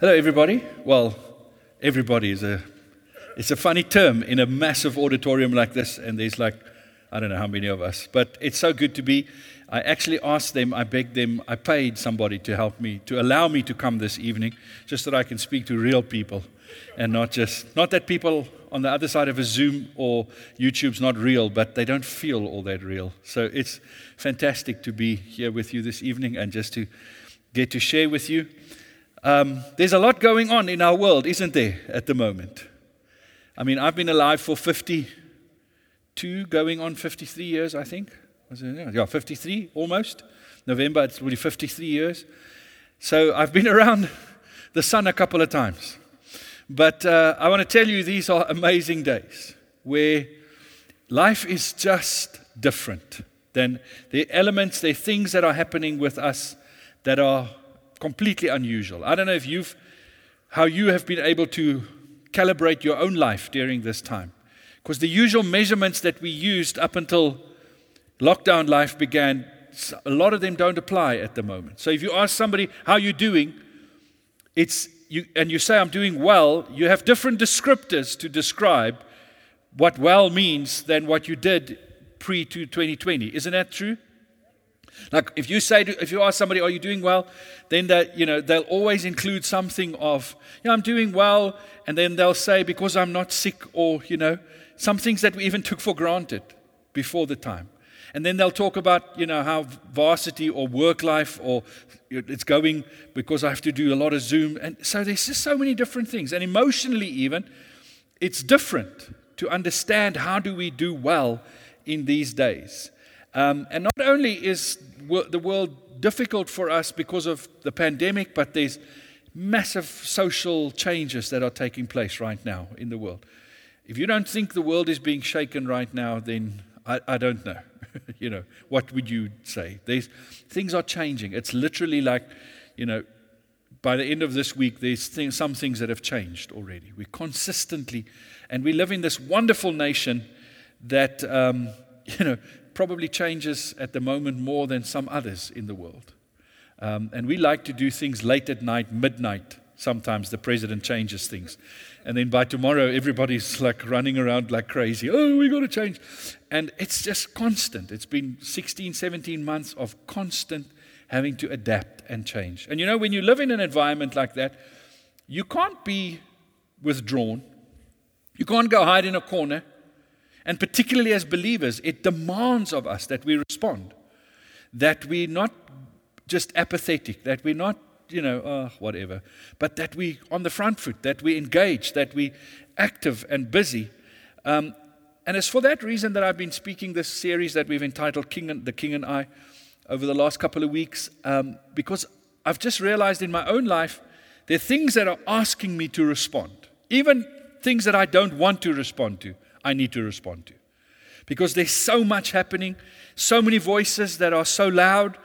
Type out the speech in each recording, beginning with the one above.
Hello, everybody. Well, everybody is a it's a funny term in a massive auditorium like this, and there's like I don't know how many of us, but it's so good to be. I actually asked them, I begged them, I paid somebody to help me, to allow me to come this evening, just that I can speak to real people, and not just not that people on the other side of a Zoom or YouTube's not real, but they don't feel all that real. So it's fantastic to be here with you this evening and just to get to share with you. Um, there's a lot going on in our world, isn't there, at the moment? I mean, I've been alive for 52, going on 53 years, I think. Yeah, 53 almost. November, it's really 53 years. So I've been around the sun a couple of times. But uh, I want to tell you, these are amazing days where life is just different. Then the elements, the things that are happening with us that are completely unusual. I don't know if you've, how you have been able to calibrate your own life during this time. Because the usual measurements that we used up until lockdown life began, a lot of them don't apply at the moment. So if you ask somebody, how you're you doing? It's, you, and you say, I'm doing well, you have different descriptors to describe what well means than what you did pre 2020. Isn't that true? Like if you say to, if you ask somebody, "Are you doing well?" then that you know they'll always include something of, "Yeah, I'm doing well," and then they'll say, "Because I'm not sick," or you know, some things that we even took for granted before the time. And then they'll talk about you know how varsity or work life or it's going because I have to do a lot of Zoom, and so there's just so many different things, and emotionally even, it's different to understand how do we do well in these days. Um, and not only is the world difficult for us because of the pandemic, but there's massive social changes that are taking place right now in the world. If you don't think the world is being shaken right now, then I, I don't know. you know, what would you say? There's, things are changing. It's literally like, you know, by the end of this week, there's some things that have changed already. We consistently, and we live in this wonderful nation that, um, you know, probably changes at the moment more than some others in the world. Um, and we like to do things late at night, midnight. Sometimes the president changes things. And then by tomorrow, everybody's like running around like crazy. Oh, we got to change. And it's just constant. It's been 16, 17 months of constant having to adapt and change. And you know, when you live in an environment like that, you can't be withdrawn. You can't go hide in a corner. And particularly as believers, it demands of us that we respond, that we're not just apathetic, that we're not, you know, oh, whatever, but that we on the front foot, that we engage, that we active and busy. Um, and it's for that reason that I've been speaking this series that we've entitled King and, The King and I over the last couple of weeks, um, because I've just realized in my own life there are things that are asking me to respond, even things that I don't want to respond to. I need to respond to. Because there's so much happening, so many voices that are so loud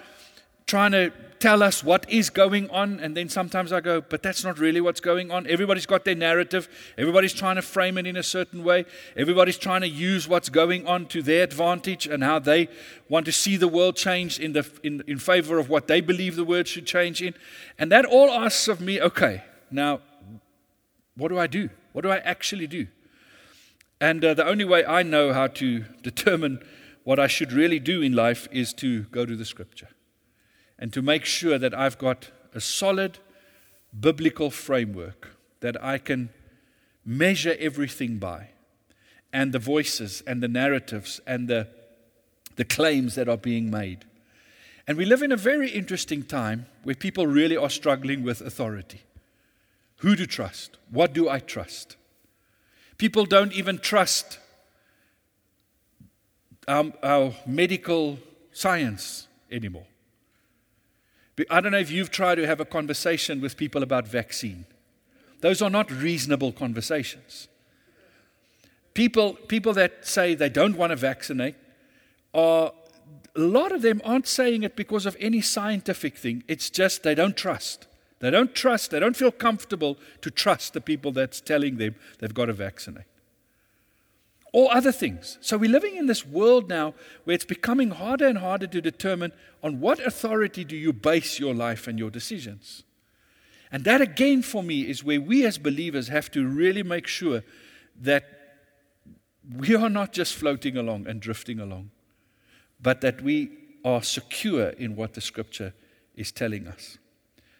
trying to tell us what is going on. And then sometimes I go, but that's not really what's going on. Everybody's got their narrative, everybody's trying to frame it in a certain way, everybody's trying to use what's going on to their advantage and how they want to see the world change in, the, in, in favor of what they believe the world should change in. And that all asks of me, okay, now, what do I do? What do I actually do? And uh, the only way I know how to determine what I should really do in life is to go to the scripture and to make sure that I've got a solid biblical framework that I can measure everything by, and the voices and the narratives and the, the claims that are being made. And we live in a very interesting time where people really are struggling with authority. Who to trust? What do I trust? People don't even trust our, our medical science anymore. I don't know if you've tried to have a conversation with people about vaccine. Those are not reasonable conversations. People, people that say they don't want to vaccinate are a lot of them aren't saying it because of any scientific thing. It's just they don't trust. They don't trust, they don't feel comfortable to trust the people that's telling them they've got to vaccinate. Or other things. So we're living in this world now where it's becoming harder and harder to determine on what authority do you base your life and your decisions. And that, again, for me, is where we as believers have to really make sure that we are not just floating along and drifting along, but that we are secure in what the scripture is telling us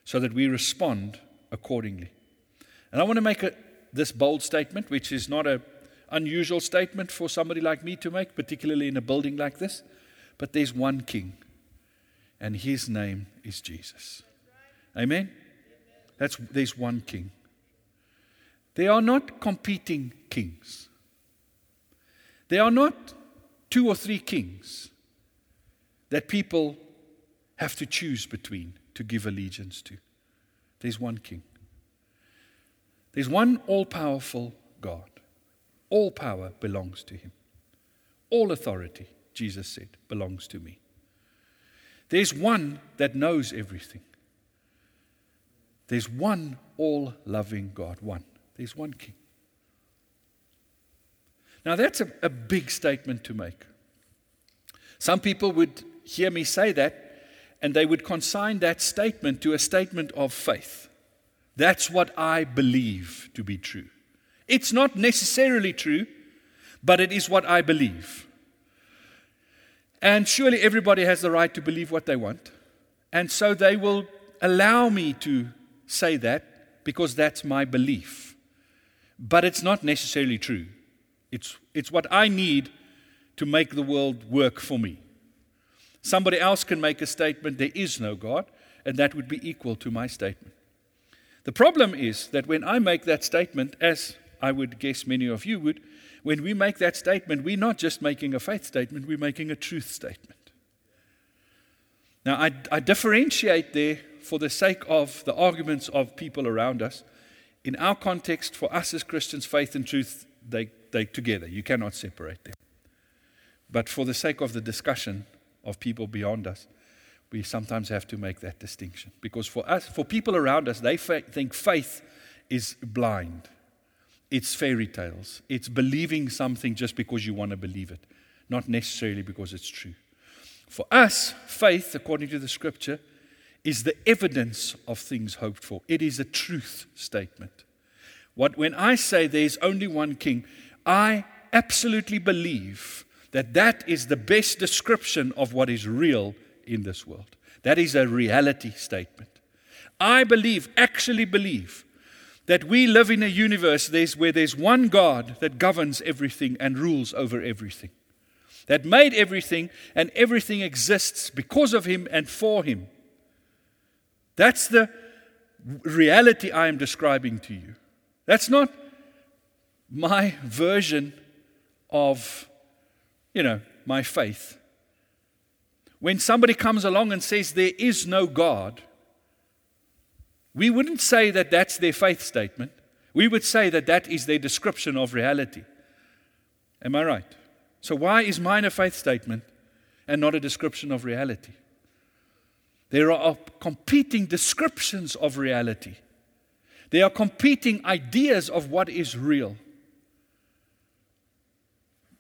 so that we respond accordingly. And I want to make a, this bold statement, which is not an unusual statement for somebody like me to make, particularly in a building like this. But there's one king, and his name is Jesus. Amen? That's, there's one king. They are not competing kings. There are not two or three kings that people have to choose between to give allegiance to. There's one king. There's one all powerful God. All power belongs to him. All authority, Jesus said, belongs to me. There's one that knows everything. There's one all loving God. One. There's one king. Now, that's a, a big statement to make. Some people would hear me say that and they would consign that statement to a statement of faith. That's what I believe to be true. It's not necessarily true, but it is what I believe. And surely everybody has the right to believe what they want. And so they will allow me to say that because that's my belief. But it's not necessarily true. It's, it's what I need to make the world work for me. Somebody else can make a statement, there is no God, and that would be equal to my statement. The problem is that when I make that statement, as I would guess many of you would, when we make that statement, we're not just making a faith statement, we're making a truth statement. Now, I, I differentiate there for the sake of the arguments of people around us. In our context, for us as Christians, faith and truth, they, they together. You cannot separate them. But for the sake of the discussion of people beyond us, we sometimes have to make that distinction. Because for us, for people around us, they fa- think faith is blind. It's fairy tales. It's believing something just because you want to believe it, not necessarily because it's true. For us, faith, according to the scripture, is the evidence of things hoped for. It is a truth statement. What, when I say there's only one king, I absolutely believe that that is the best description of what is real in this world. That is a reality statement. I believe, actually believe, that we live in a universe there's, where there's one God that governs everything and rules over everything, that made everything, and everything exists because of Him and for Him. That's the reality I am describing to you. That's not my version of, you know, my faith. When somebody comes along and says there is no God, we wouldn't say that that's their faith statement. We would say that that is their description of reality. Am I right? So, why is mine a faith statement and not a description of reality? There are competing descriptions of reality, there are competing ideas of what is real.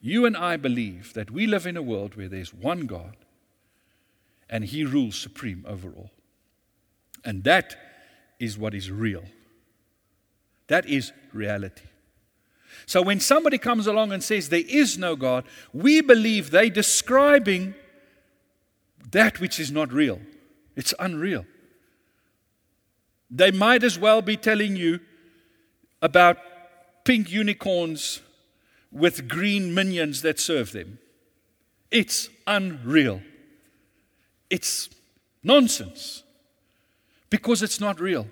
You and I believe that we live in a world where there's one God and He rules supreme over all. And that is what is real. That is reality. So when somebody comes along and says there is no God, we believe they're describing that which is not real. It's unreal. They might as well be telling you about pink unicorns with green minions that serve them. It's unreal. It's nonsense because it's not real.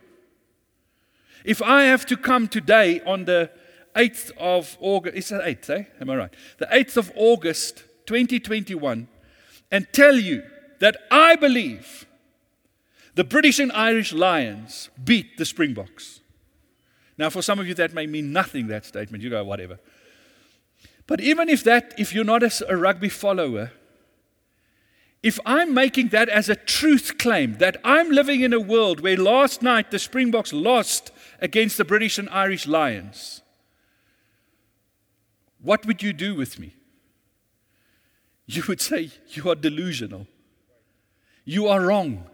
If I have to come today on the 8th of August, is that 8th, eh? Am I right? The 8th of August 2021 and tell you that I believe the British and Irish Lions beat the Springboks. Now, for some of you, that may mean nothing, that statement. You go, whatever. But even if that, if you're not a, a rugby follower, if I'm making that as a truth claim, that I'm living in a world where last night the Springboks lost against the British and Irish Lions, what would you do with me? You would say, You are delusional. You are wrong.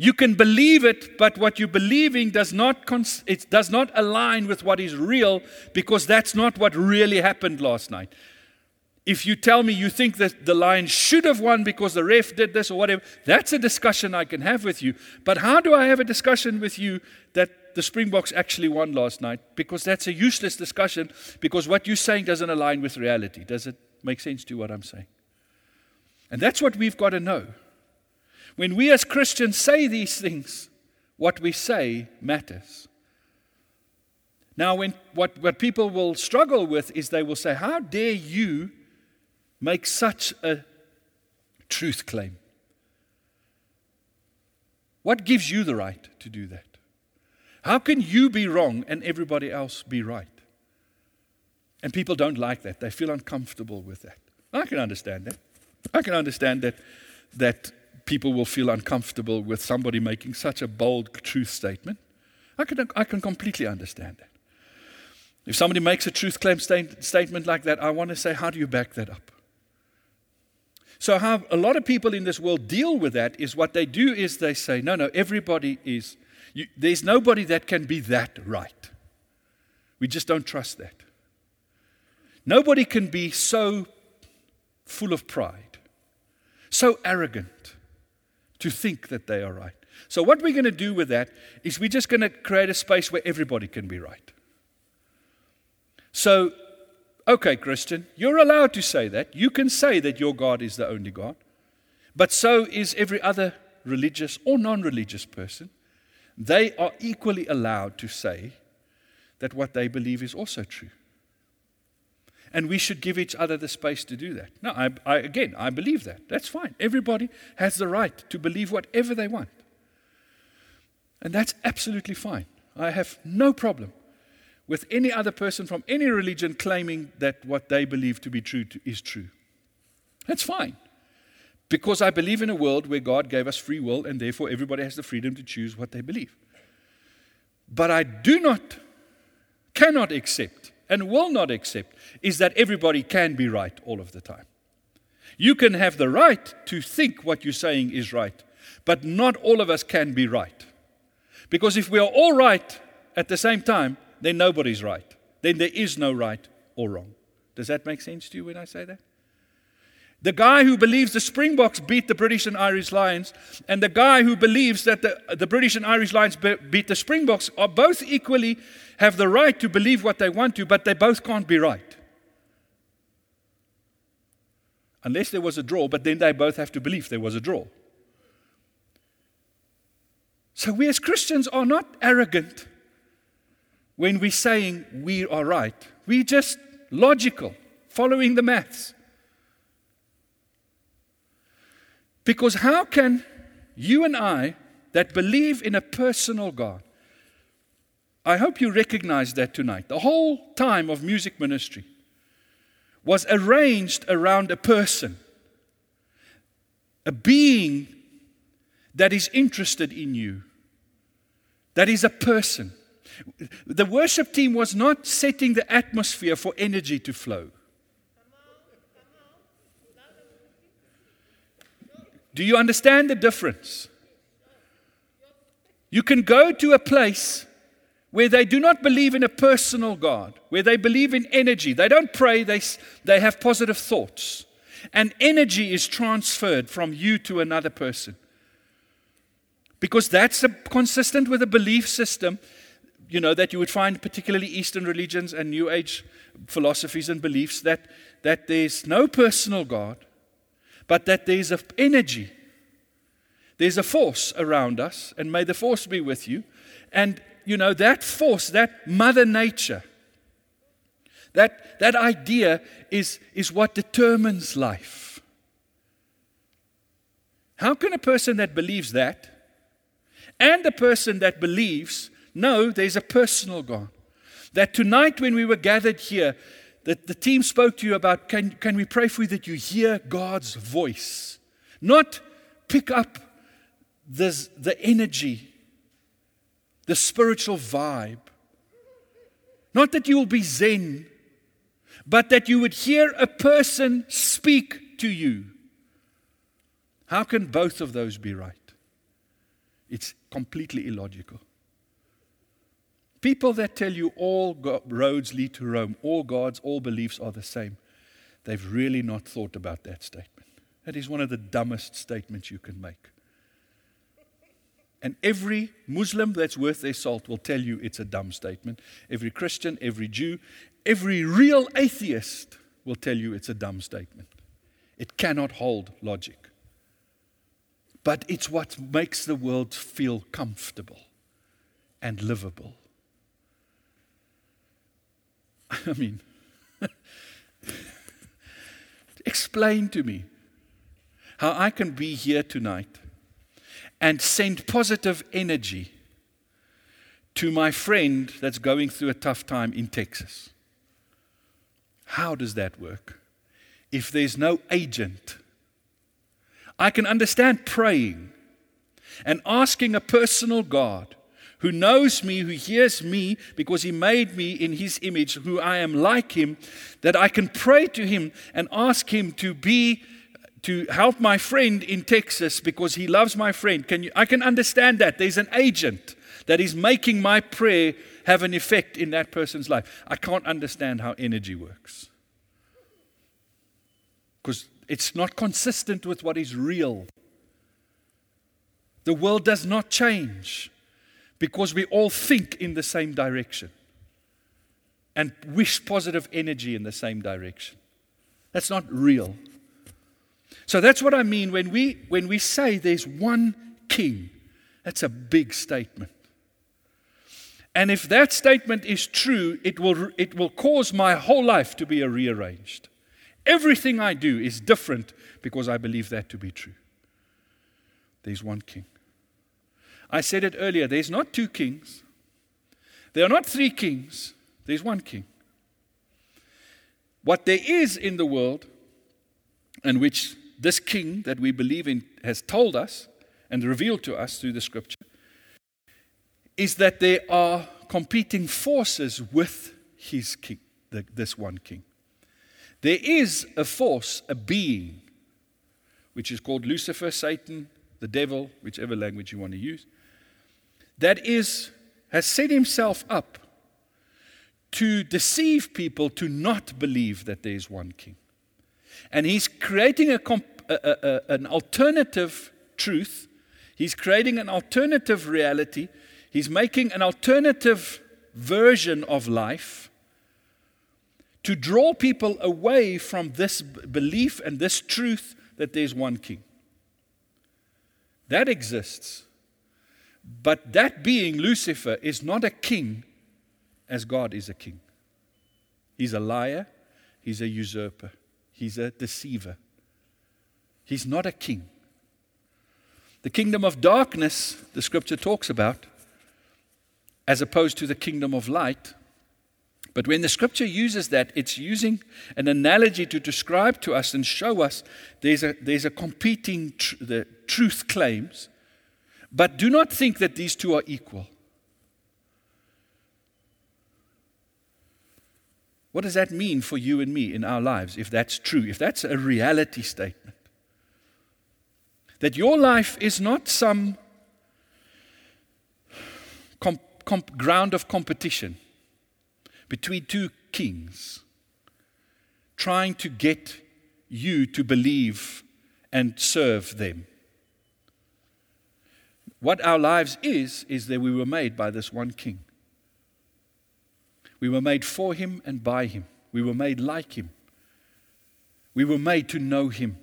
You can believe it, but what you're believing does not, cons- it does not align with what is real because that's not what really happened last night. If you tell me you think that the Lions should have won because the ref did this or whatever, that's a discussion I can have with you. But how do I have a discussion with you that the Springboks actually won last night? Because that's a useless discussion because what you're saying doesn't align with reality. Does it make sense to you what I'm saying? And that's what we've got to know. When we as Christians say these things, what we say matters. Now, when, what, what people will struggle with is they will say, How dare you make such a truth claim? What gives you the right to do that? How can you be wrong and everybody else be right? And people don't like that. They feel uncomfortable with that. I can understand that. I can understand that, that people will feel uncomfortable with somebody making such a bold truth statement. I can, I can completely understand that. If somebody makes a truth claim st- statement like that, I want to say, how do you back that up? So, how a lot of people in this world deal with that is what they do is they say, no, no, everybody is, you, there's nobody that can be that right. We just don't trust that. Nobody can be so full of pride, so arrogant, to think that they are right. So, what we're going to do with that is we're just going to create a space where everybody can be right. So, okay, Christian, you're allowed to say that. You can say that your God is the only God. But so is every other religious or non religious person. They are equally allowed to say that what they believe is also true. And we should give each other the space to do that. No, I, I, again, I believe that. That's fine. Everybody has the right to believe whatever they want. And that's absolutely fine. I have no problem with any other person from any religion claiming that what they believe to be true to, is true. That's fine. Because I believe in a world where God gave us free will and therefore everybody has the freedom to choose what they believe. But I do not, cannot accept and will not accept is that everybody can be right all of the time. You can have the right to think what you're saying is right, but not all of us can be right. Because if we are all right at the same time, then nobody's right. Then there is no right or wrong. Does that make sense to you when I say that? The guy who believes the Springboks beat the British and Irish Lions, and the guy who believes that the, the British and Irish Lions beat the Springboks are both equally have the right to believe what they want to, but they both can't be right. Unless there was a draw, but then they both have to believe there was a draw. So we as Christians are not arrogant when we're saying we are right. We're just logical, following the maths. Because how can you and I, that believe in a personal God, I hope you recognize that tonight. The whole time of music ministry was arranged around a person, a being that is interested in you, that is a person. The worship team was not setting the atmosphere for energy to flow. Do you understand the difference? You can go to a place where they do not believe in a personal God, where they believe in energy. They don't pray, they, they have positive thoughts. And energy is transferred from you to another person. Because that's a, consistent with a belief system, you know, that you would find particularly Eastern religions and New Age philosophies and beliefs that, that there's no personal God, but that there's an energy. There's a force around us, and may the force be with you. And, you know, that force, that Mother Nature, that, that idea is, is what determines life. How can a person that believes that and a person that believes know there's a personal God? That tonight, when we were gathered here, that the team spoke to you about can, can we pray for you that you hear God's voice? Not pick up this, the energy, the spiritual vibe. Not that you will be Zen, but that you would hear a person speak to you. How can both of those be right? It's completely illogical. People that tell you all roads lead to Rome, all gods, all beliefs are the same, they've really not thought about that statement. That is one of the dumbest statements you can make. And every Muslim that's worth their salt will tell you it's a dumb statement. Every Christian, every Jew, every real atheist will tell you it's a dumb statement. It cannot hold logic. But it's what makes the world feel comfortable and livable. I mean, explain to me how I can be here tonight and send positive energy to my friend that's going through a tough time in Texas. How does that work? If there's no agent, I can understand praying and asking a personal God who knows me, who hears me, because he made me in his image, who I am like him, that I can pray to him and ask him to be to help my friend in Texas because he loves my friend. Can you, I can understand that. There's an agent that is making my prayer have an effect in that person's life. I can't understand how energy works because it's not consistent with what is real. The world does not change because we all think in the same direction and wish positive energy in the same direction. That's not real. So that's what I mean when we, when we say there's one king. That's a big statement. And if that statement is true, it will, it will cause my whole life to be rearranged. Everything I do is different because I believe that to be true. There's one king. I said it earlier there's not two kings, there are not three kings, there's one king. What there is in the world, and which this king that we believe in has told us and revealed to us through the scripture is that there are competing forces with his king, the, this one king. There is a force, a being, which is called Lucifer, Satan, the devil, whichever language you want to use, that is, has set himself up to deceive people to not believe that there is one king. And he's creating a, a, a, an alternative truth. He's creating an alternative reality. He's making an alternative version of life to draw people away from this belief and this truth that there's one king. That exists. But that being, Lucifer, is not a king as God is a king. He's a liar, he's a usurper. He's a deceiver. He's not a king. The kingdom of darkness, the scripture talks about, as opposed to the kingdom of light. But when the scripture uses that, it's using an analogy to describe to us and show us there's a, there's a competing tr- the truth claims. But do not think that these two are equal. What does that mean for you and me in our lives if that's true, if that's a reality statement? That your life is not some comp- comp- ground of competition between two kings trying to get you to believe and serve them. What our lives is, is that we were made by this one king. We were made for him and by him. We were made like him. We were made to know him.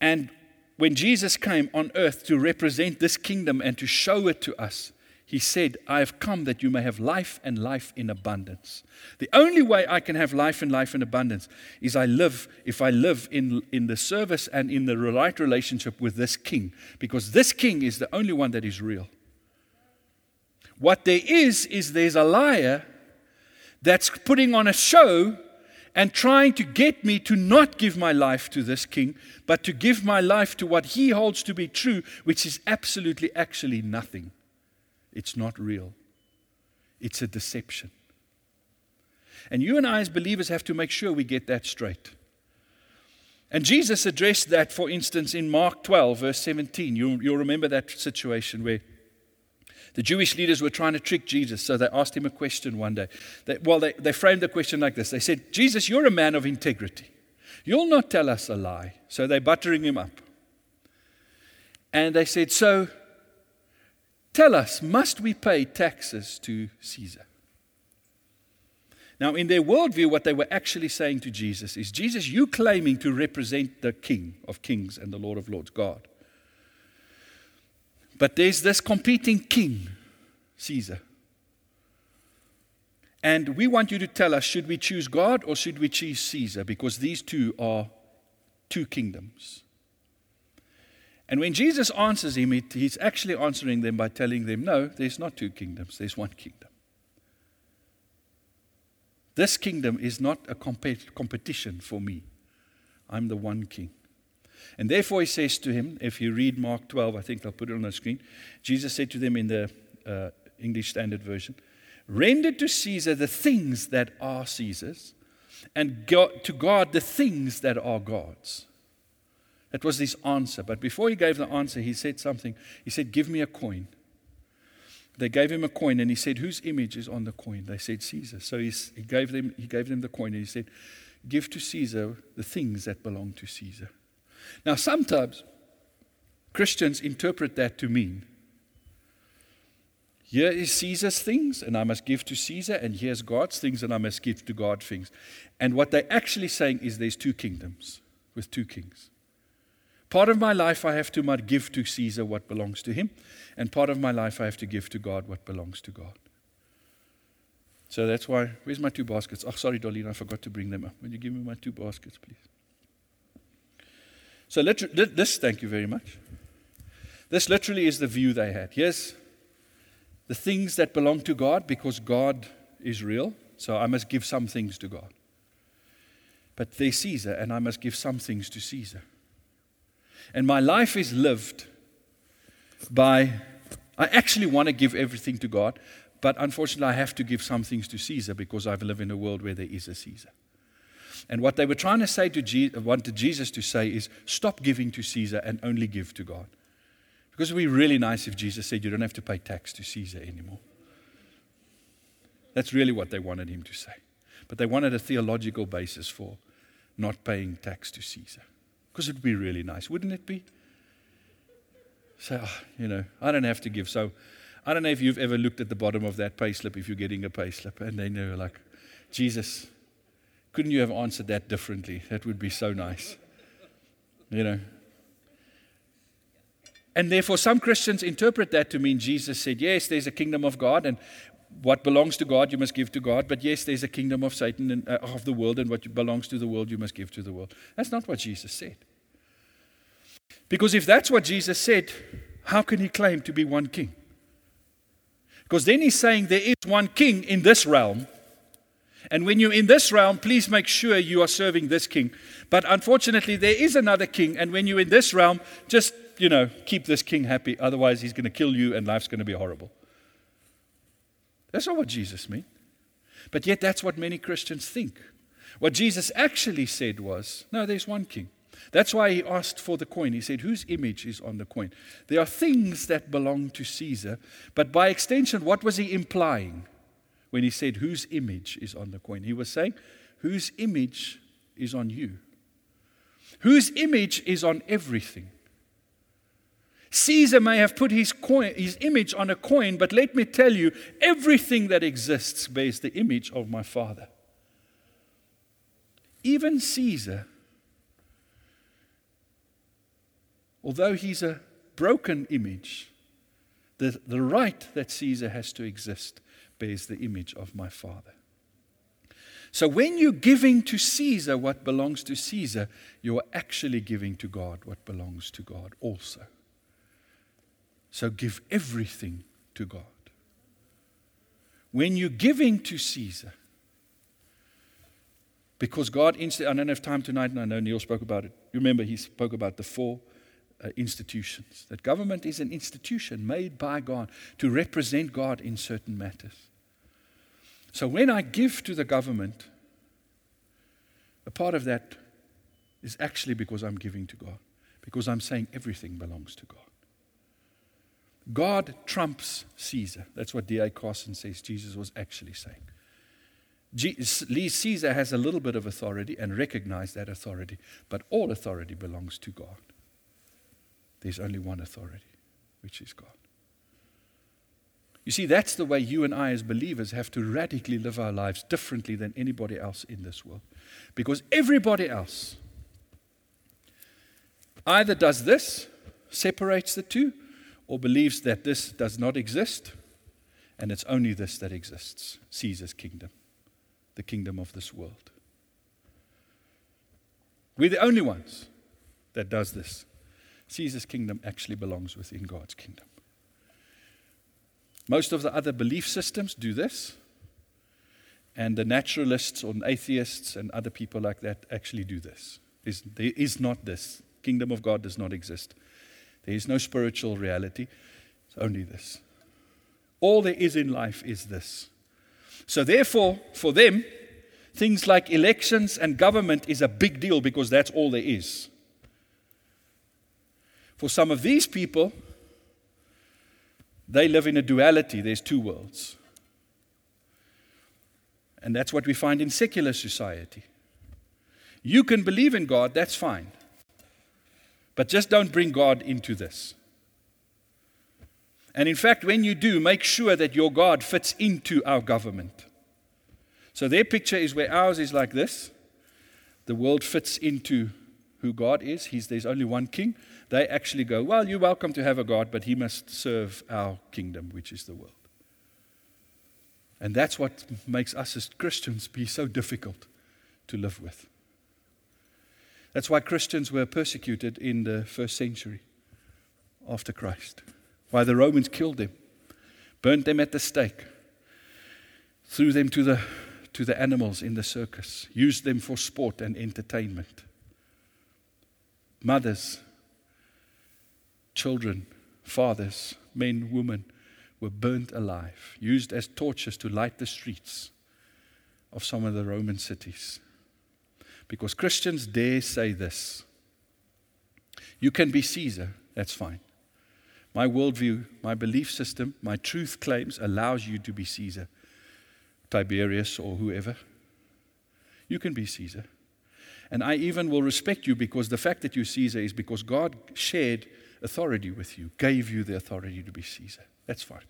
And when Jesus came on earth to represent this kingdom and to show it to us, he said, I have come that you may have life and life in abundance. The only way I can have life and life in abundance is I live, if I live in, in the service and in the right relationship with this king, because this king is the only one that is real. What there is, is there's a liar that's putting on a show and trying to get me to not give my life to this king, but to give my life to what he holds to be true, which is absolutely, actually nothing. It's not real, it's a deception. And you and I, as believers, have to make sure we get that straight. And Jesus addressed that, for instance, in Mark 12, verse 17. You, you'll remember that situation where the Jewish leaders were trying to trick Jesus, so they asked him a question one day. They, well, they, they framed the question like this They said, Jesus, you're a man of integrity. You'll not tell us a lie. So they're buttering him up. And they said, So tell us, must we pay taxes to Caesar? Now, in their worldview, what they were actually saying to Jesus is Jesus, you claiming to represent the King of kings and the Lord of lords, God. But there's this competing king, Caesar. And we want you to tell us should we choose God or should we choose Caesar? Because these two are two kingdoms. And when Jesus answers him, he's actually answering them by telling them, no, there's not two kingdoms, there's one kingdom. This kingdom is not a competition for me. I'm the one king. And therefore, he says to him, if you read Mark 12, I think I'll put it on the screen. Jesus said to them in the uh, English Standard Version, Render to Caesar the things that are Caesar's, and to God the things that are God's. That was his answer. But before he gave the answer, he said something. He said, Give me a coin. They gave him a coin and he said, Whose image is on the coin? They said, Caesar. So he, gave them, he gave them the coin and he said, Give to Caesar the things that belong to Caesar. Now, sometimes Christians interpret that to mean here is Caesar's things, and I must give to Caesar, and here's God's things, and I must give to God things. And what they're actually saying is there's two kingdoms with two kings. Part of my life I have to give to Caesar what belongs to him, and part of my life I have to give to God what belongs to God. So that's why, where's my two baskets? Oh, sorry, Darlene, I forgot to bring them up. Will you give me my two baskets, please? So, this, thank you very much. This literally is the view they had. Yes, the things that belong to God because God is real, so I must give some things to God. But they're Caesar, and I must give some things to Caesar. And my life is lived by, I actually want to give everything to God, but unfortunately, I have to give some things to Caesar because I live in a world where there is a Caesar. And what they were trying to say to Jesus, wanted Jesus to say is stop giving to Caesar and only give to God. Because it would be really nice if Jesus said you don't have to pay tax to Caesar anymore. That's really what they wanted him to say. But they wanted a theological basis for not paying tax to Caesar. Because it would be really nice, wouldn't it be? So, oh, you know, I don't have to give. So I don't know if you've ever looked at the bottom of that payslip if you're getting a payslip, and then you're like, Jesus, couldn't you have answered that differently? That would be so nice. You know. And therefore, some Christians interpret that to mean Jesus said, Yes, there's a kingdom of God, and what belongs to God you must give to God. But yes, there's a kingdom of Satan and uh, of the world, and what belongs to the world you must give to the world. That's not what Jesus said. Because if that's what Jesus said, how can he claim to be one king? Because then he's saying there is one king in this realm and when you're in this realm, please make sure you are serving this king. But unfortunately, there is another king. And when you're in this realm, just, you know, keep this king happy. Otherwise, he's going to kill you and life's going to be horrible. That's not what Jesus meant. But yet, that's what many Christians think. What Jesus actually said was no, there's one king. That's why he asked for the coin. He said, Whose image is on the coin? There are things that belong to Caesar, but by extension, what was he implying? when he said, Whose image is on the coin? He was saying, Whose image is on you? Whose image is on everything? Caesar may have put his, coin, his image on a coin, but let me tell you, everything that exists bears the image of my Father. Even Caesar, although he's a broken image, the, the right that Caesar has to exist bears the image of my Father. So when you're giving to Caesar what belongs to Caesar, you are actually giving to God what belongs to God also. So give everything to God. When you're giving to Caesar, because God, inst- I don't have time tonight, and I know Neil spoke about it. You remember he spoke about the four uh, institutions. That government is an institution made by God to represent God in certain matters. So when I give to the government, a part of that is actually because I'm giving to God, because I'm saying everything belongs to God. God trumps Caesar. That's what D.A. Carson says Jesus was actually saying. Lee Caesar has a little bit of authority and recognize that authority, but all authority belongs to God. There's only one authority, which is God. You see, that's the way you and I, as believers, have to radically live our lives differently than anybody else in this world. Because everybody else either does this, separates the two, or believes that this does not exist and it's only this that exists Caesar's kingdom, the kingdom of this world. We're the only ones that does this. Caesar's kingdom actually belongs within God's kingdom. Most of the other belief systems do this, and the naturalists or atheists and other people like that actually do this. There is not this. Kingdom of God does not exist. There is no spiritual reality, it's only this. All there is in life is this. So, therefore, for them, things like elections and government is a big deal because that's all there is. For some of these people, they live in a duality. There's two worlds. And that's what we find in secular society. You can believe in God, that's fine. But just don't bring God into this. And in fact, when you do, make sure that your God fits into our government. So their picture is where ours is like this the world fits into who God is. He's, there's only one king. They actually go, Well, you're welcome to have a God, but he must serve our kingdom, which is the world. And that's what makes us as Christians be so difficult to live with. That's why Christians were persecuted in the first century after Christ. Why the Romans killed them, burned them at the stake, threw them to the, to the animals in the circus, used them for sport and entertainment. Mothers, children, fathers, men, women were burnt alive, used as torches to light the streets of some of the Roman cities. Because Christians dare say this You can be Caesar, that's fine. My worldview, my belief system, my truth claims allows you to be Caesar, Tiberius, or whoever. You can be Caesar. And I even will respect you because the fact that you're Caesar is because God shared authority with you, gave you the authority to be Caesar. That's fine.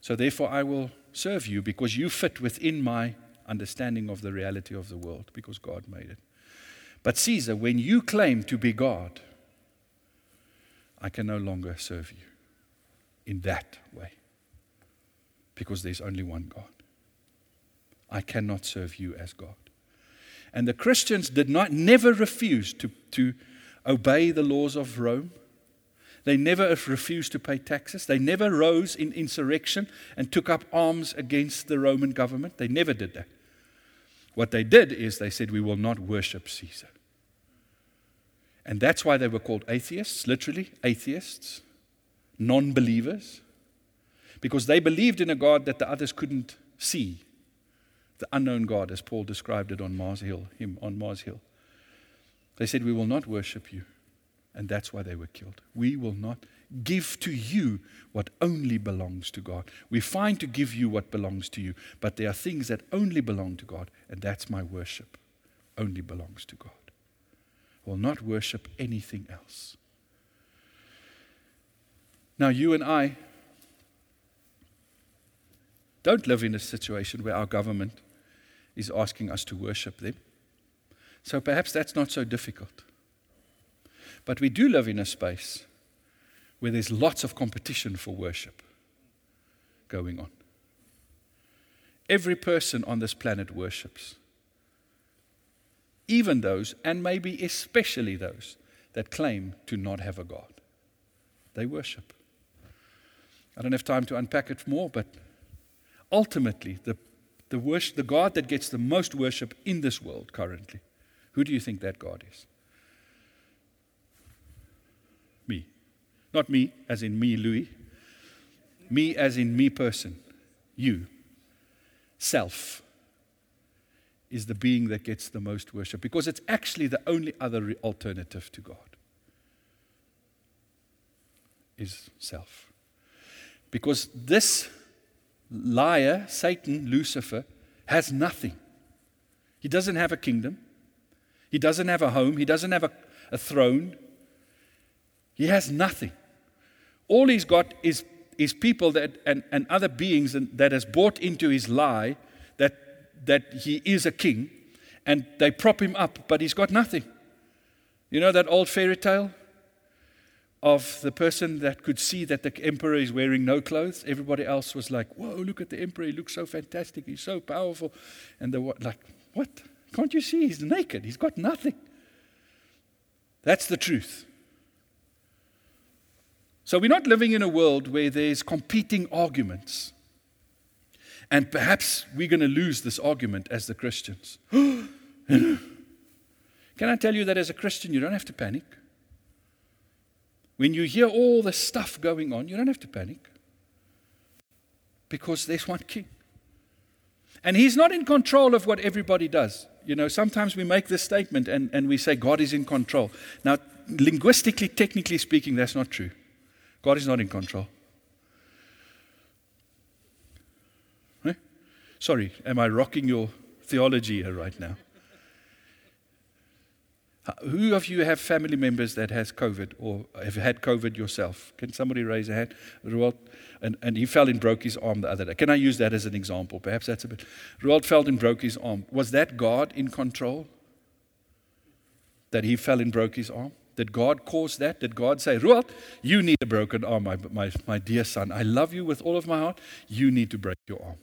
So therefore, I will serve you because you fit within my understanding of the reality of the world because God made it. But Caesar, when you claim to be God, I can no longer serve you in that way because there's only one God. I cannot serve you as God. And the Christians did not never refuse to, to obey the laws of Rome. They never refused to pay taxes. They never rose in insurrection and took up arms against the Roman government. They never did that. What they did is they said, We will not worship Caesar. And that's why they were called atheists, literally, atheists, non believers, because they believed in a God that the others couldn't see, the unknown God, as Paul described it on Mars Hill, him on Mars Hill. They said, We will not worship you. And that's why they were killed. We will not give to you what only belongs to God. We're fine to give you what belongs to you, but there are things that only belong to God, and that's my worship. Only belongs to God. Will not worship anything else. Now, you and I don't live in a situation where our government is asking us to worship them. So perhaps that's not so difficult. But we do live in a space where there's lots of competition for worship going on. Every person on this planet worships. Even those, and maybe especially those, that claim to not have a God. They worship. I don't have time to unpack it more, but ultimately, the, the, worship, the God that gets the most worship in this world currently, who do you think that God is? Me. Not me, as in me, Louis. Me, as in me person. You. Self. is the being that gets the most worship because it's actually the only other alternative to God is self. Because this liar, Satan, Lucifer, has nothing. He doesn't have a kingdom. He doesn't have a home. He doesn't have a, a throne. He has nothing. All he's got is, is people that, and, and other beings that has bought into his lie that, that he is a king, and they prop him up, but he's got nothing. You know that old fairy tale? of the person that could see that the emperor is wearing no clothes. Everybody else was like, Whoa, look at the emperor. He looks so fantastic. He's so powerful. And they were like, What? Can't you see? He's naked. He's got nothing. That's the truth. So we're not living in a world where there's competing arguments. And perhaps we're going to lose this argument as the Christians. Can I tell you that as a Christian, you don't have to panic? When you hear all the stuff going on, you don't have to panic because there's one king. And he's not in control of what everybody does. You know, sometimes we make this statement and, and we say God is in control. Now, linguistically, technically speaking, that's not true. God is not in control. Sorry, am I rocking your theology here right now? Who of you have family members that has COVID or have had COVID yourself? Can somebody raise a hand? Ruald, and, and he fell and broke his arm the other day. Can I use that as an example? Perhaps that's a bit. Ruald fell and broke his arm. Was that God in control? That he fell and broke his arm? Did God cause that? Did God say, Ruald, you need a broken arm, my, my, my dear son. I love you with all of my heart. You need to break your arm.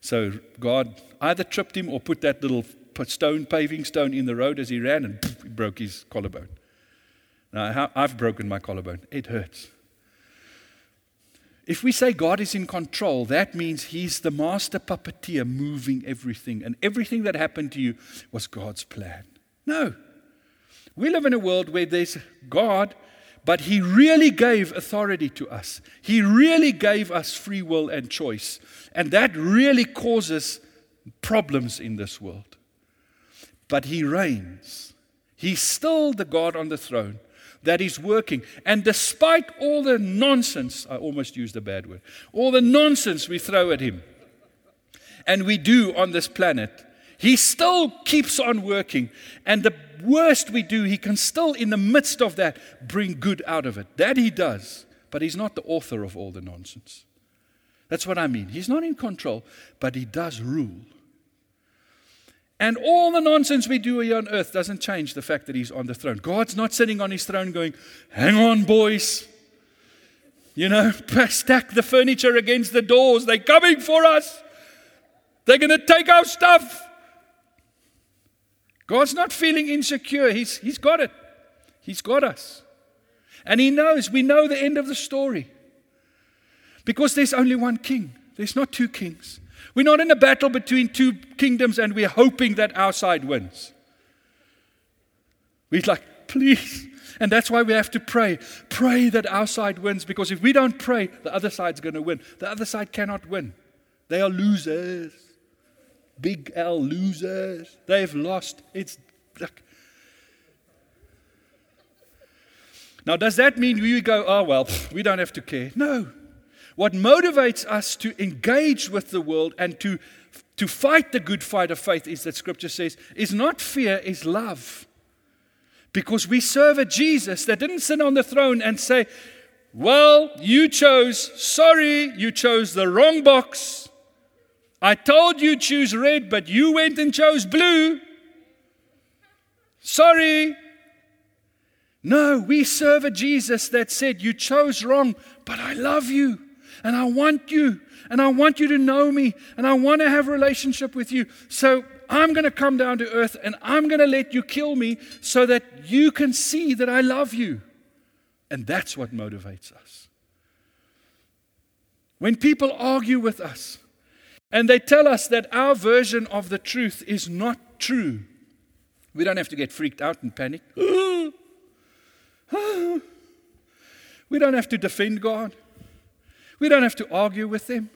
So God either tripped him or put that little stone, paving stone in the road as he ran and he broke his collarbone. Now, I've broken my collarbone. It hurts. If we say God is in control, that means He's the master puppeteer moving everything, and everything that happened to you was God's plan. No. We live in a world where there's God, but He really gave authority to us. He really gave us free will and choice. And that really causes problems in this world but he reigns. He's still the God on the throne that is working. And despite all the nonsense, I almost used a bad word, all the nonsense we throw at him and we do on this planet, he still keeps on working. And the worst we do, he can still, in the midst of that, bring good out of it. That he does. But he's not the author of all the nonsense. That's what I mean. He's not in control, but he does rule. And all the nonsense we do here on earth doesn't change the fact that he's on the throne. God's not sitting on his throne going, Hang on, boys. You know, stack the furniture against the doors. They're coming for us. They're going to take our stuff. God's not feeling insecure. He's, he's got it. He's got us. And He knows, we know the end of the story. Because there's only one king, there's not two kings. We're not in a battle between two kingdoms and we're hoping that our side wins. We're like, please. And that's why we have to pray. Pray that our side wins because if we don't pray, the other side's going to win. The other side cannot win. They are losers. Big L losers. They've lost. It's like. Now, does that mean we go, oh, well, we don't have to care? No. What motivates us to engage with the world and to, to fight the good fight of faith is that scripture says, is not fear, is love. Because we serve a Jesus that didn't sit on the throne and say, Well, you chose, sorry, you chose the wrong box. I told you choose red, but you went and chose blue. Sorry. No, we serve a Jesus that said, You chose wrong, but I love you and I want you, and I want you to know me, and I want to have a relationship with you. So I'm going to come down to earth and I'm going to let you kill me so that you can see that I love you. And that's what motivates us. When people argue with us and they tell us that our version of the truth is not true, we don't have to get freaked out and panic. Ah. we don't have to defend God. We don't have to argue with them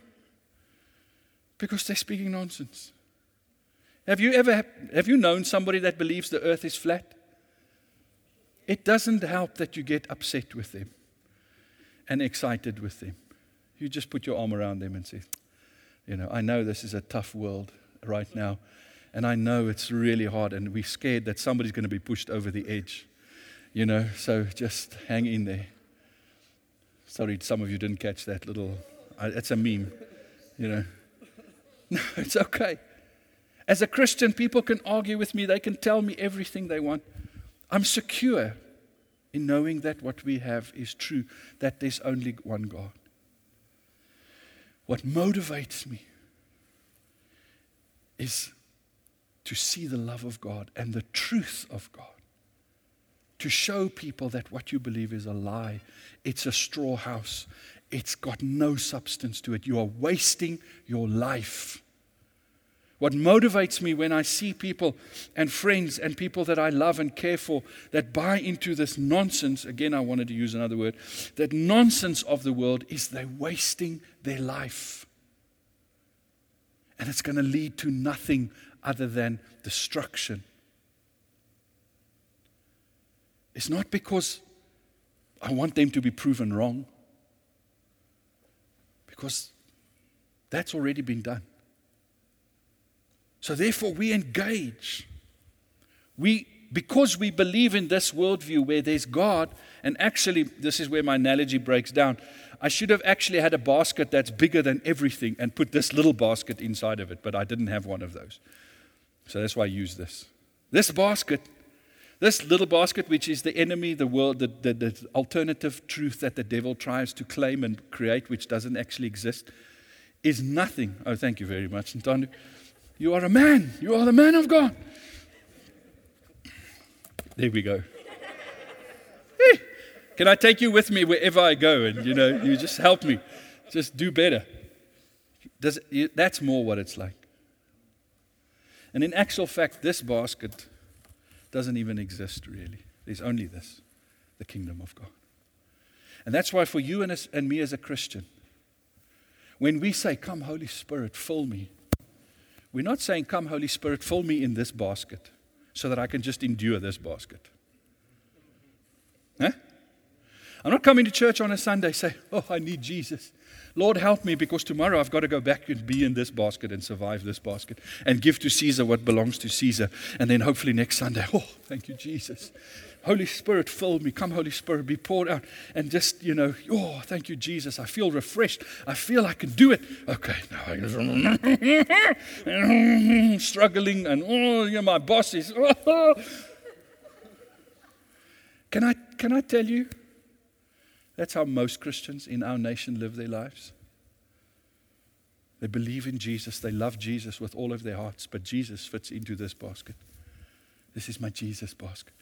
because they're speaking nonsense. Have you ever have you known somebody that believes the earth is flat? It doesn't help that you get upset with them and excited with them. You just put your arm around them and say, you know, I know this is a tough world right now, and I know it's really hard, and we're scared that somebody's going to be pushed over the edge. You know, so just hang in there. Sorry, some of you didn't catch that little, it's a meme, you know. No, it's okay. As a Christian, people can argue with me, they can tell me everything they want. I'm secure in knowing that what we have is true, that there's only one God. What motivates me is to see the love of God and the truth of God. To show people that what you believe is a lie, it's a straw house, it's got no substance to it. You are wasting your life what motivates me when I see people and friends and people that I love and care for that buy into this nonsense, again, I wanted to use another word, that nonsense of the world is they're wasting their life. And it's going to lead to nothing other than destruction. It's not because I want them to be proven wrong, because that's already been done. So therefore, we engage. We, because we believe in this worldview where there's God, and actually, this is where my analogy breaks down. I should have actually had a basket that's bigger than everything and put this little basket inside of it, but I didn't have one of those. So that's why I use this. This basket, this little basket, which is the enemy, the world, the, the, the alternative truth that the devil tries to claim and create, which doesn't actually exist, is nothing. Oh, thank you very much, Ntando. You are a man. You are the man of God. There we go. Hey, can I take you with me wherever I go? And you know, you just help me. Just do better. Does, that's more what it's like. And in actual fact, this basket doesn't even exist really. There's only this the kingdom of God. And that's why, for you and, us, and me as a Christian, when we say, Come, Holy Spirit, fill me, we're not saying, Come, Holy Spirit, fill me in this basket so that I can just endure this basket. Huh? I'm not coming to church on a Sunday say, Oh, I need Jesus. Lord, help me because tomorrow I've got to go back and be in this basket and survive this basket and give to Caesar what belongs to Caesar. And then hopefully next Sunday, oh, thank you, Jesus. Holy Spirit, fill me. Come, Holy Spirit, be poured out. And just, you know, oh, thank you, Jesus. I feel refreshed. I feel I can do it. Okay, now I'm struggling, and oh, you know, my boss is. Oh. Can, I, can I tell you? That's how most Christians in our nation live their lives. They believe in Jesus, they love Jesus with all of their hearts, but Jesus fits into this basket. This is my Jesus basket.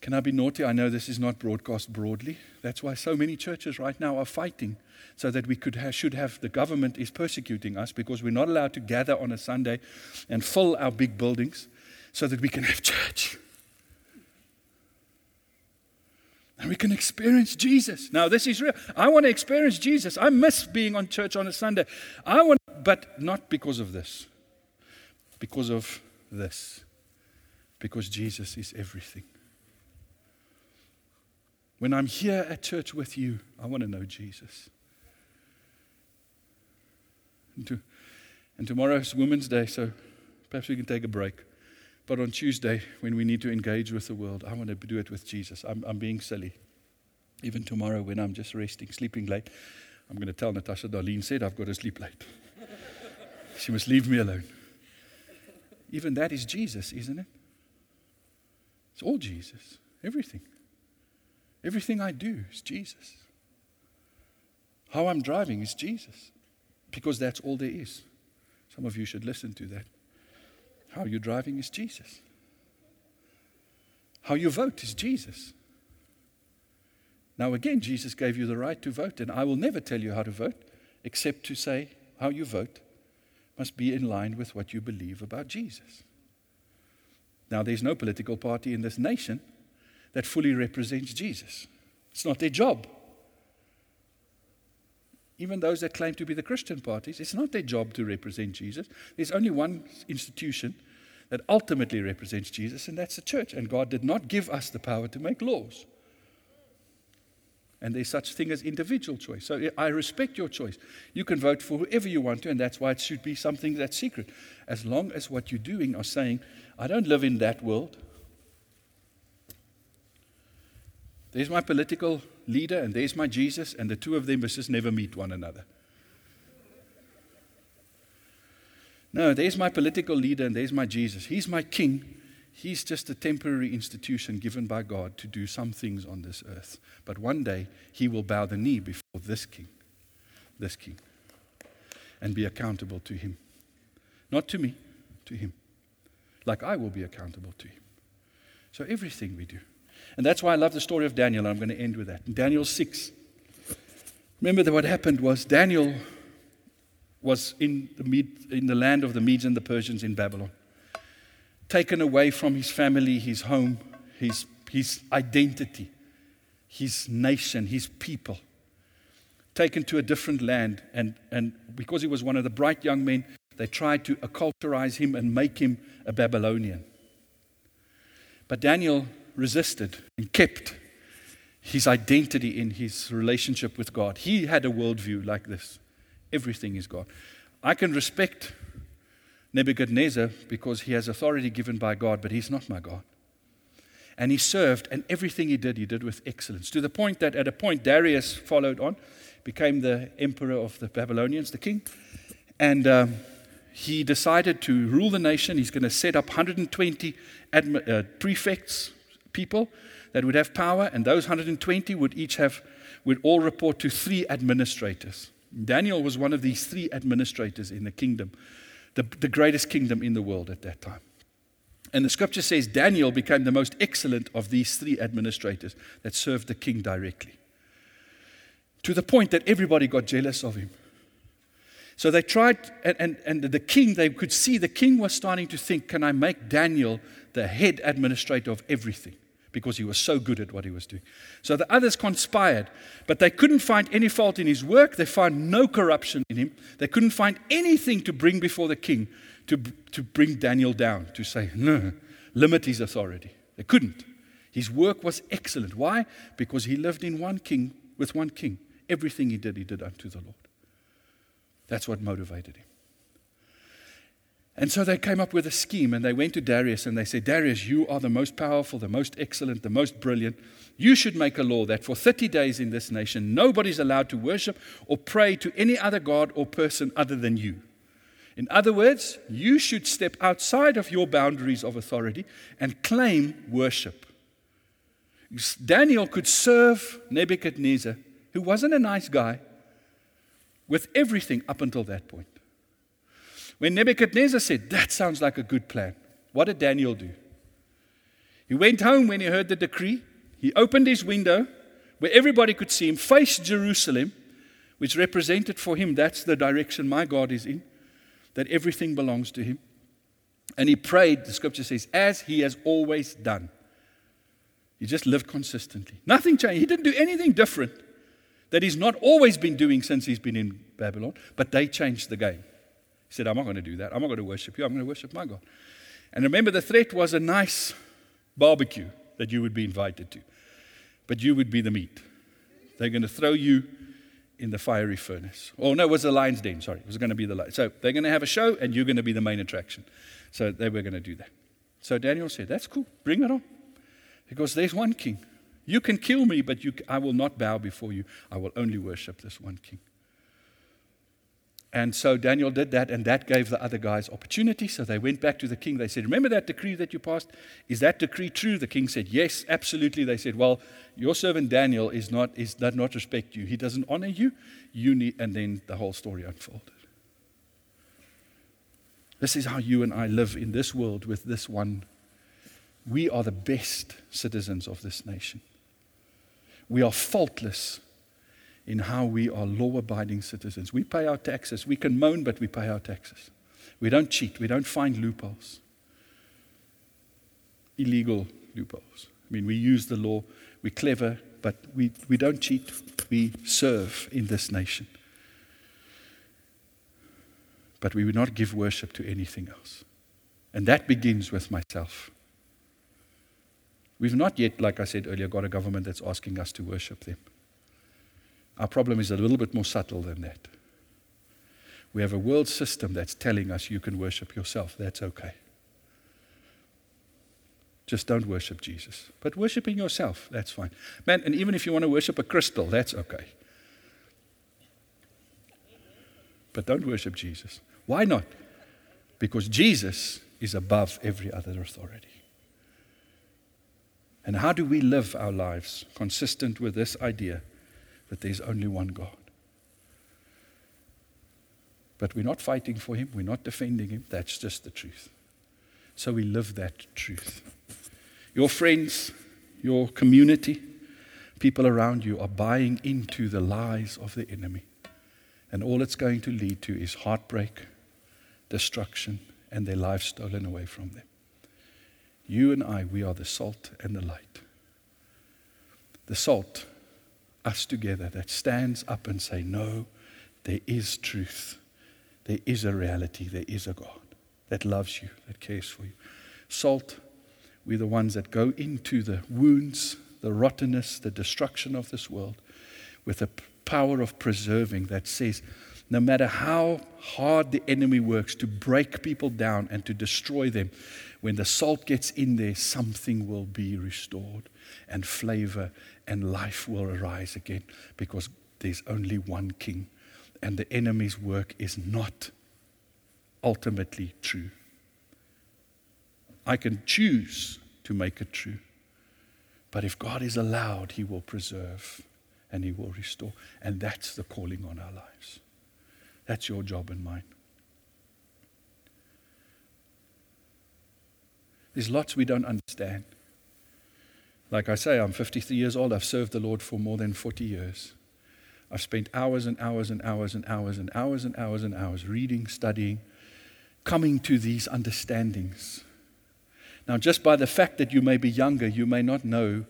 Can I be naughty? I know this is not broadcast broadly. That's why so many churches right now are fighting so that we could have, should have the government is persecuting us because we're not allowed to gather on a Sunday and fill our big buildings so that we can have church. And we can experience Jesus. Now, this is real. I want to experience Jesus. I miss being on church on a Sunday. I want, but not because of this, because of this, because Jesus is everything. When I'm here at church with you, I want to know Jesus. And, to, and tomorrow's Women's Day, so perhaps we can take a break. But on Tuesday, when we need to engage with the world, I want to do it with Jesus. I'm, I'm being silly. Even tomorrow, when I'm just resting, sleeping late, I'm going to tell Natasha Darlene said I've got to sleep late. she must leave me alone. Even that is Jesus, isn't it? It's all Jesus, everything. Everything I do is Jesus. How I'm driving is Jesus, because that's all there is. Some of you should listen to that. How you're driving is Jesus. How you vote is Jesus. Now, again, Jesus gave you the right to vote, and I will never tell you how to vote except to say how you vote must be in line with what you believe about Jesus. Now, there's no political party in this nation that fully represents Jesus. It's not their job. Even those that claim to be the Christian parties, it's not their job to represent Jesus. There's only one institution that ultimately represents Jesus, and that's the church. And God did not give us the power to make laws. And there's such thing as individual choice. So I respect your choice. You can vote for whoever you want to, and that's why it should be something that's secret. As long as what you're doing are saying, I don't live in that world. There's my political leader, and there's my Jesus, and the two of them must just never meet one another. No, there's my political leader, and there's my Jesus. He's my king, He's just a temporary institution given by God to do some things on this earth. But one day he will bow the knee before this king, this king, and be accountable to him. Not to me, to him. Like I will be accountable to him. So everything we do. And that's why I love the story of Daniel. I'm going to end with that. In Daniel 6. Remember that what happened was Daniel was in the, Med- in the land of the Medes and the Persians in Babylon taken away from his family, his home, his, his identity, his nation, his people. Taken to a different land, and, and because he was one of the bright young men, they tried to acculturize him and make him a Babylonian. But Daniel resisted and kept his identity in his relationship with God. He had a worldview like this everything is God. I can respect Nebuchadnezzar because he has authority given by God, but he's not my God. And he served, and everything he did, he did with excellence. To the point that at a point, Darius followed on, became the emperor of the Babylonians, the king. And um, he decided to rule the nation. He's going to set up 120 admi- uh, prefects, people that would have power, and those 120 would each have, would all report to three administrators. Daniel was one of these three administrators in the kingdom the, the greatest kingdom in the world at that time. And the scripture says Daniel became the most excellent of these three administrators that served the king directly. To the point that everybody got jealous of him. So they tried, and, and, and the king, they could see the king was starting to think, can I make Daniel the head administrator of everything? because he was so good at what he was doing. So the others conspired, but they couldn't find any fault in his work. They found no corruption in him. They couldn't find anything to bring before the king to, to bring Daniel down, to say, no, limit his authority. They couldn't. His work was excellent. Why? Because he lived in one king, with one king. Everything he did, he did unto the Lord. That's what motivated him. And so they came up with a scheme and they went to Darius and they said, Darius, you are the most powerful, the most excellent, the most brilliant. You should make a law that for 30 days in this nation, nobody's allowed to worship or pray to any other God or person other than you. In other words, you should step outside of your boundaries of authority and claim worship. Daniel could serve Nebuchadnezzar, who wasn't a nice guy, with everything up until that point. When Nebuchadnezzar said, That sounds like a good plan, what did Daniel do? He went home when he heard the decree. He opened his window where everybody could see him, faced Jerusalem, which represented for him that's the direction my God is in, that everything belongs to him. And he prayed, the scripture says, as he has always done. He just lived consistently. Nothing changed. He didn't do anything different that he's not always been doing since he's been in Babylon, but they changed the game. He said, I'm not going to do that. I'm not going to worship you. I'm going to worship my God. And remember, the threat was a nice barbecue that you would be invited to, but you would be the meat. They're going to throw you in the fiery furnace. Oh, no, it was the lion's den. Sorry, it was going to be the lion. So they're going to have a show, and you're going to be the main attraction. So they were going to do that. So Daniel said, That's cool. Bring it on. Because there's one king. You can kill me, but you, I will not bow before you. I will only worship this one king. And so Daniel did that, and that gave the other guys opportunity. So they went back to the king. They said, Remember that decree that you passed? Is that decree true? The king said, Yes, absolutely. They said, Well, your servant Daniel is not, is, does not respect you. He doesn't honor you. You need, and then the whole story unfolded. This is how you and I live in this world with this one. We are the best citizens of this nation. We are faultless in how we are law abiding citizens. We pay our taxes. We can moan, but we pay our taxes. We don't cheat. We don't find loopholes, illegal loopholes. I mean, we use the law. We're clever, but we, we don't cheat. We serve in this nation. But we would not give worship to anything else. And that begins with myself. We've not yet, like I said earlier, got a government that's asking us to worship them. Our problem is a little bit more subtle than that. We have a world system that's telling us you can worship yourself. That's okay. Just don't worship Jesus. But worshiping yourself, that's fine. Man, and even if you want to worship a crystal, that's okay. But don't worship Jesus. Why not? Because Jesus is above every other authority. And how do we live our lives consistent with this idea that there's only one God? But we're not fighting for him, we're not defending him. That's just the truth. So we live that truth. Your friends, your community, people around you are buying into the lies of the enemy. And all it's going to lead to is heartbreak, destruction, and their lives stolen away from them. You and I, we are the salt and the light. The salt, us together, that stands up and say, No, there is truth. There is a reality. There is a God that loves you, that cares for you. Salt, we're the ones that go into the wounds, the rottenness, the destruction of this world with a power of preserving that says, no matter how hard the enemy works to break people down and to destroy them, when the salt gets in there, something will be restored, and flavor and life will arise again because there's only one king, and the enemy's work is not ultimately true. I can choose to make it true, but if God is allowed, He will preserve and He will restore, and that's the calling on our lives. That's your job and mine. There's lots we don't understand. Like I say, I'm 53 years old. I've served the Lord for more than 40 years. I've spent hours and hours and hours and hours and hours and hours and hours reading, studying, coming to these understandings. Now, just by the fact that you may be younger, you may not know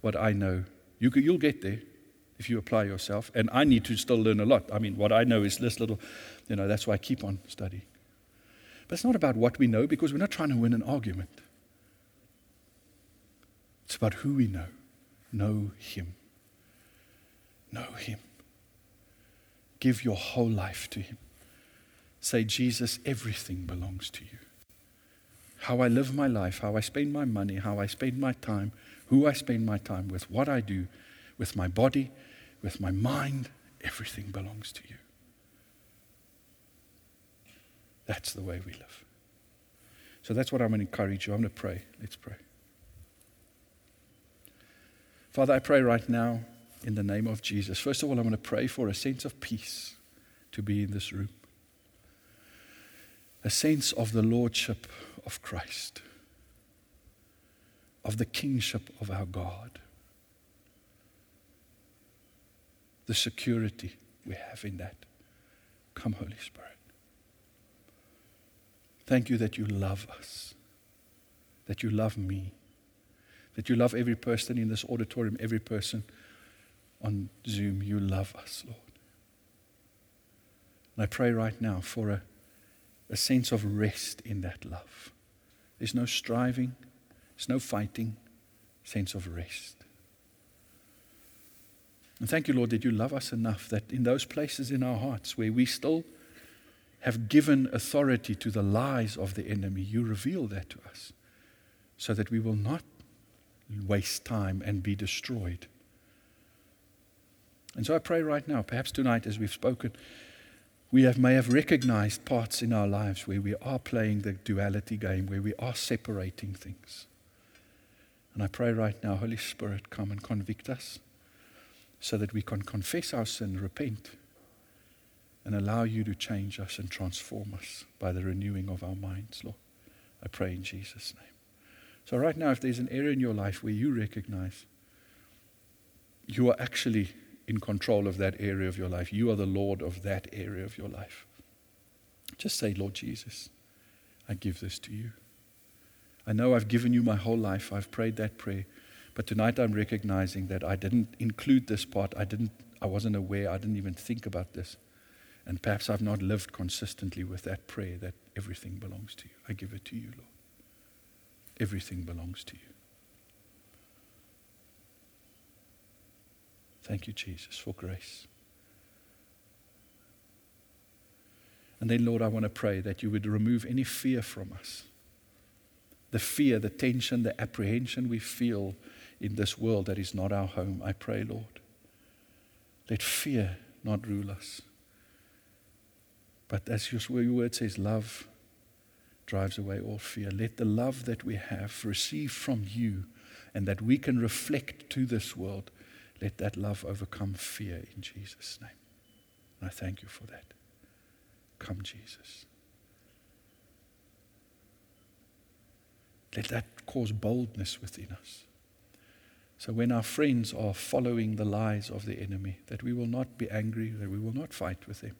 what I know. You, will get there if you apply yourself. And I need to still learn a lot. I mean, what I know is this little, you know, that's why I keep on studying. But it's not about what we know because we're not trying to win an argument. It's about who we know. Know Him. Know Him. Give your whole life to Him. Say, Jesus, everything belongs to you. How I live my life, how I spend my money, how I spend my time, who I spend my time with, what I do, with my body, with my mind, everything belongs to you. That's the way we live. So that's what I'm going to encourage you. I'm going to pray. Let's pray. Father, I pray right now in the name of Jesus. First of all, I'm going to pray for a sense of peace to be in this room, a sense of the lordship of Christ, of the kingship of our God the security we have in that. Come, Holy Spirit. Thank you that you love us, that you love me, that you love every person in this auditorium, every person on Zoom. You love us, Lord. And I pray right now for a, a sense of rest in that love. There's no striving, there's no fighting, sense of rest. And thank you, Lord, that you love us enough that in those places in our hearts where we still have given authority to the lies of the enemy, you reveal that to us so that we will not waste time and be destroyed. And so I pray right now, perhaps tonight as we've spoken, we have, may have recognized parts in our lives where we are playing the duality game, where we are separating things. And I pray right now, Holy Spirit, come and convict us so that we can confess our sin, repent, and allow you to change us and transform us by the renewing of our minds, Lord. I pray in Jesus' name. So, right now, if there's an area in your life where you recognize you are actually in control of that area of your life, you are the Lord of that area of your life, just say, Lord Jesus, I give this to you. I know I've given you my whole life. I've prayed that prayer. But tonight I'm recognizing that I didn't include this part. I didn't I wasn't aware. I didn't even think about this. And perhaps I've not lived consistently with that prayer that everything belongs to you. I give it to you, Lord. Everything belongs to you. Thank you, Jesus, for grace. And then, Lord, I want to pray that you would remove any fear from us. The fear, the tension, the apprehension we feel in this world that is not our home. I pray, Lord. Let fear not rule us. But as your word says, love drives away all fear. Let the love that we have received from you and that we can reflect to this world, let that love overcome fear in Jesus' name. And I thank you for that. Come, Jesus. Let that cause boldness within us. So when our friends are following the lies of the enemy, that we will not be angry, that we will not fight with them.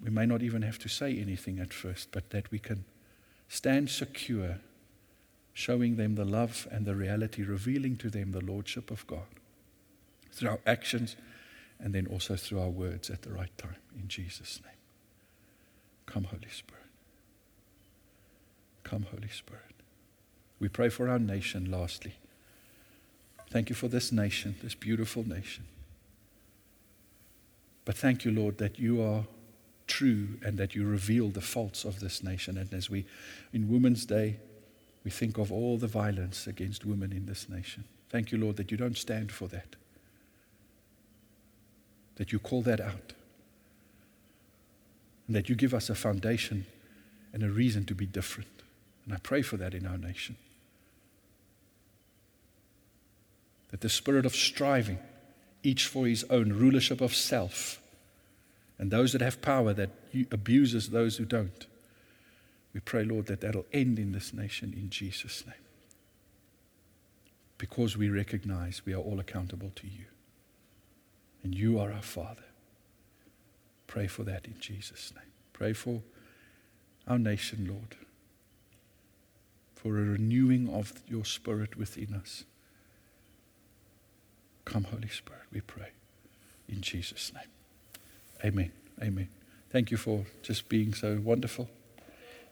We may not even have to say anything at first, but that we can stand secure, showing them the love and the reality, revealing to them the Lordship of God through our actions and then also through our words at the right time. In Jesus' name. Come, Holy Spirit. Come, Holy Spirit. We pray for our nation, lastly. Thank you for this nation, this beautiful nation. But thank you, Lord, that you are true and that you reveal the faults of this nation. And as we, in Women's Day, we think of all the violence against women in this nation. Thank you, Lord, that you don't stand for that, that you call that out, and that you give us a foundation and a reason to be different. And I pray for that in our nation. That the spirit of striving, each for his own rulership of self, and those that have power that abuses those who don't. We pray, Lord, that that'll end in this nation in Jesus' name. Because we recognize we are all accountable to you. And you are our Father. Pray for that in Jesus' name. Pray for our nation, Lord, for a renewing of your spirit within us. Come, Holy Spirit, we pray. In Jesus' name. Amen. Amen. Thank you for just being so wonderful,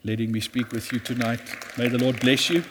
letting me speak with you tonight. May the Lord bless you.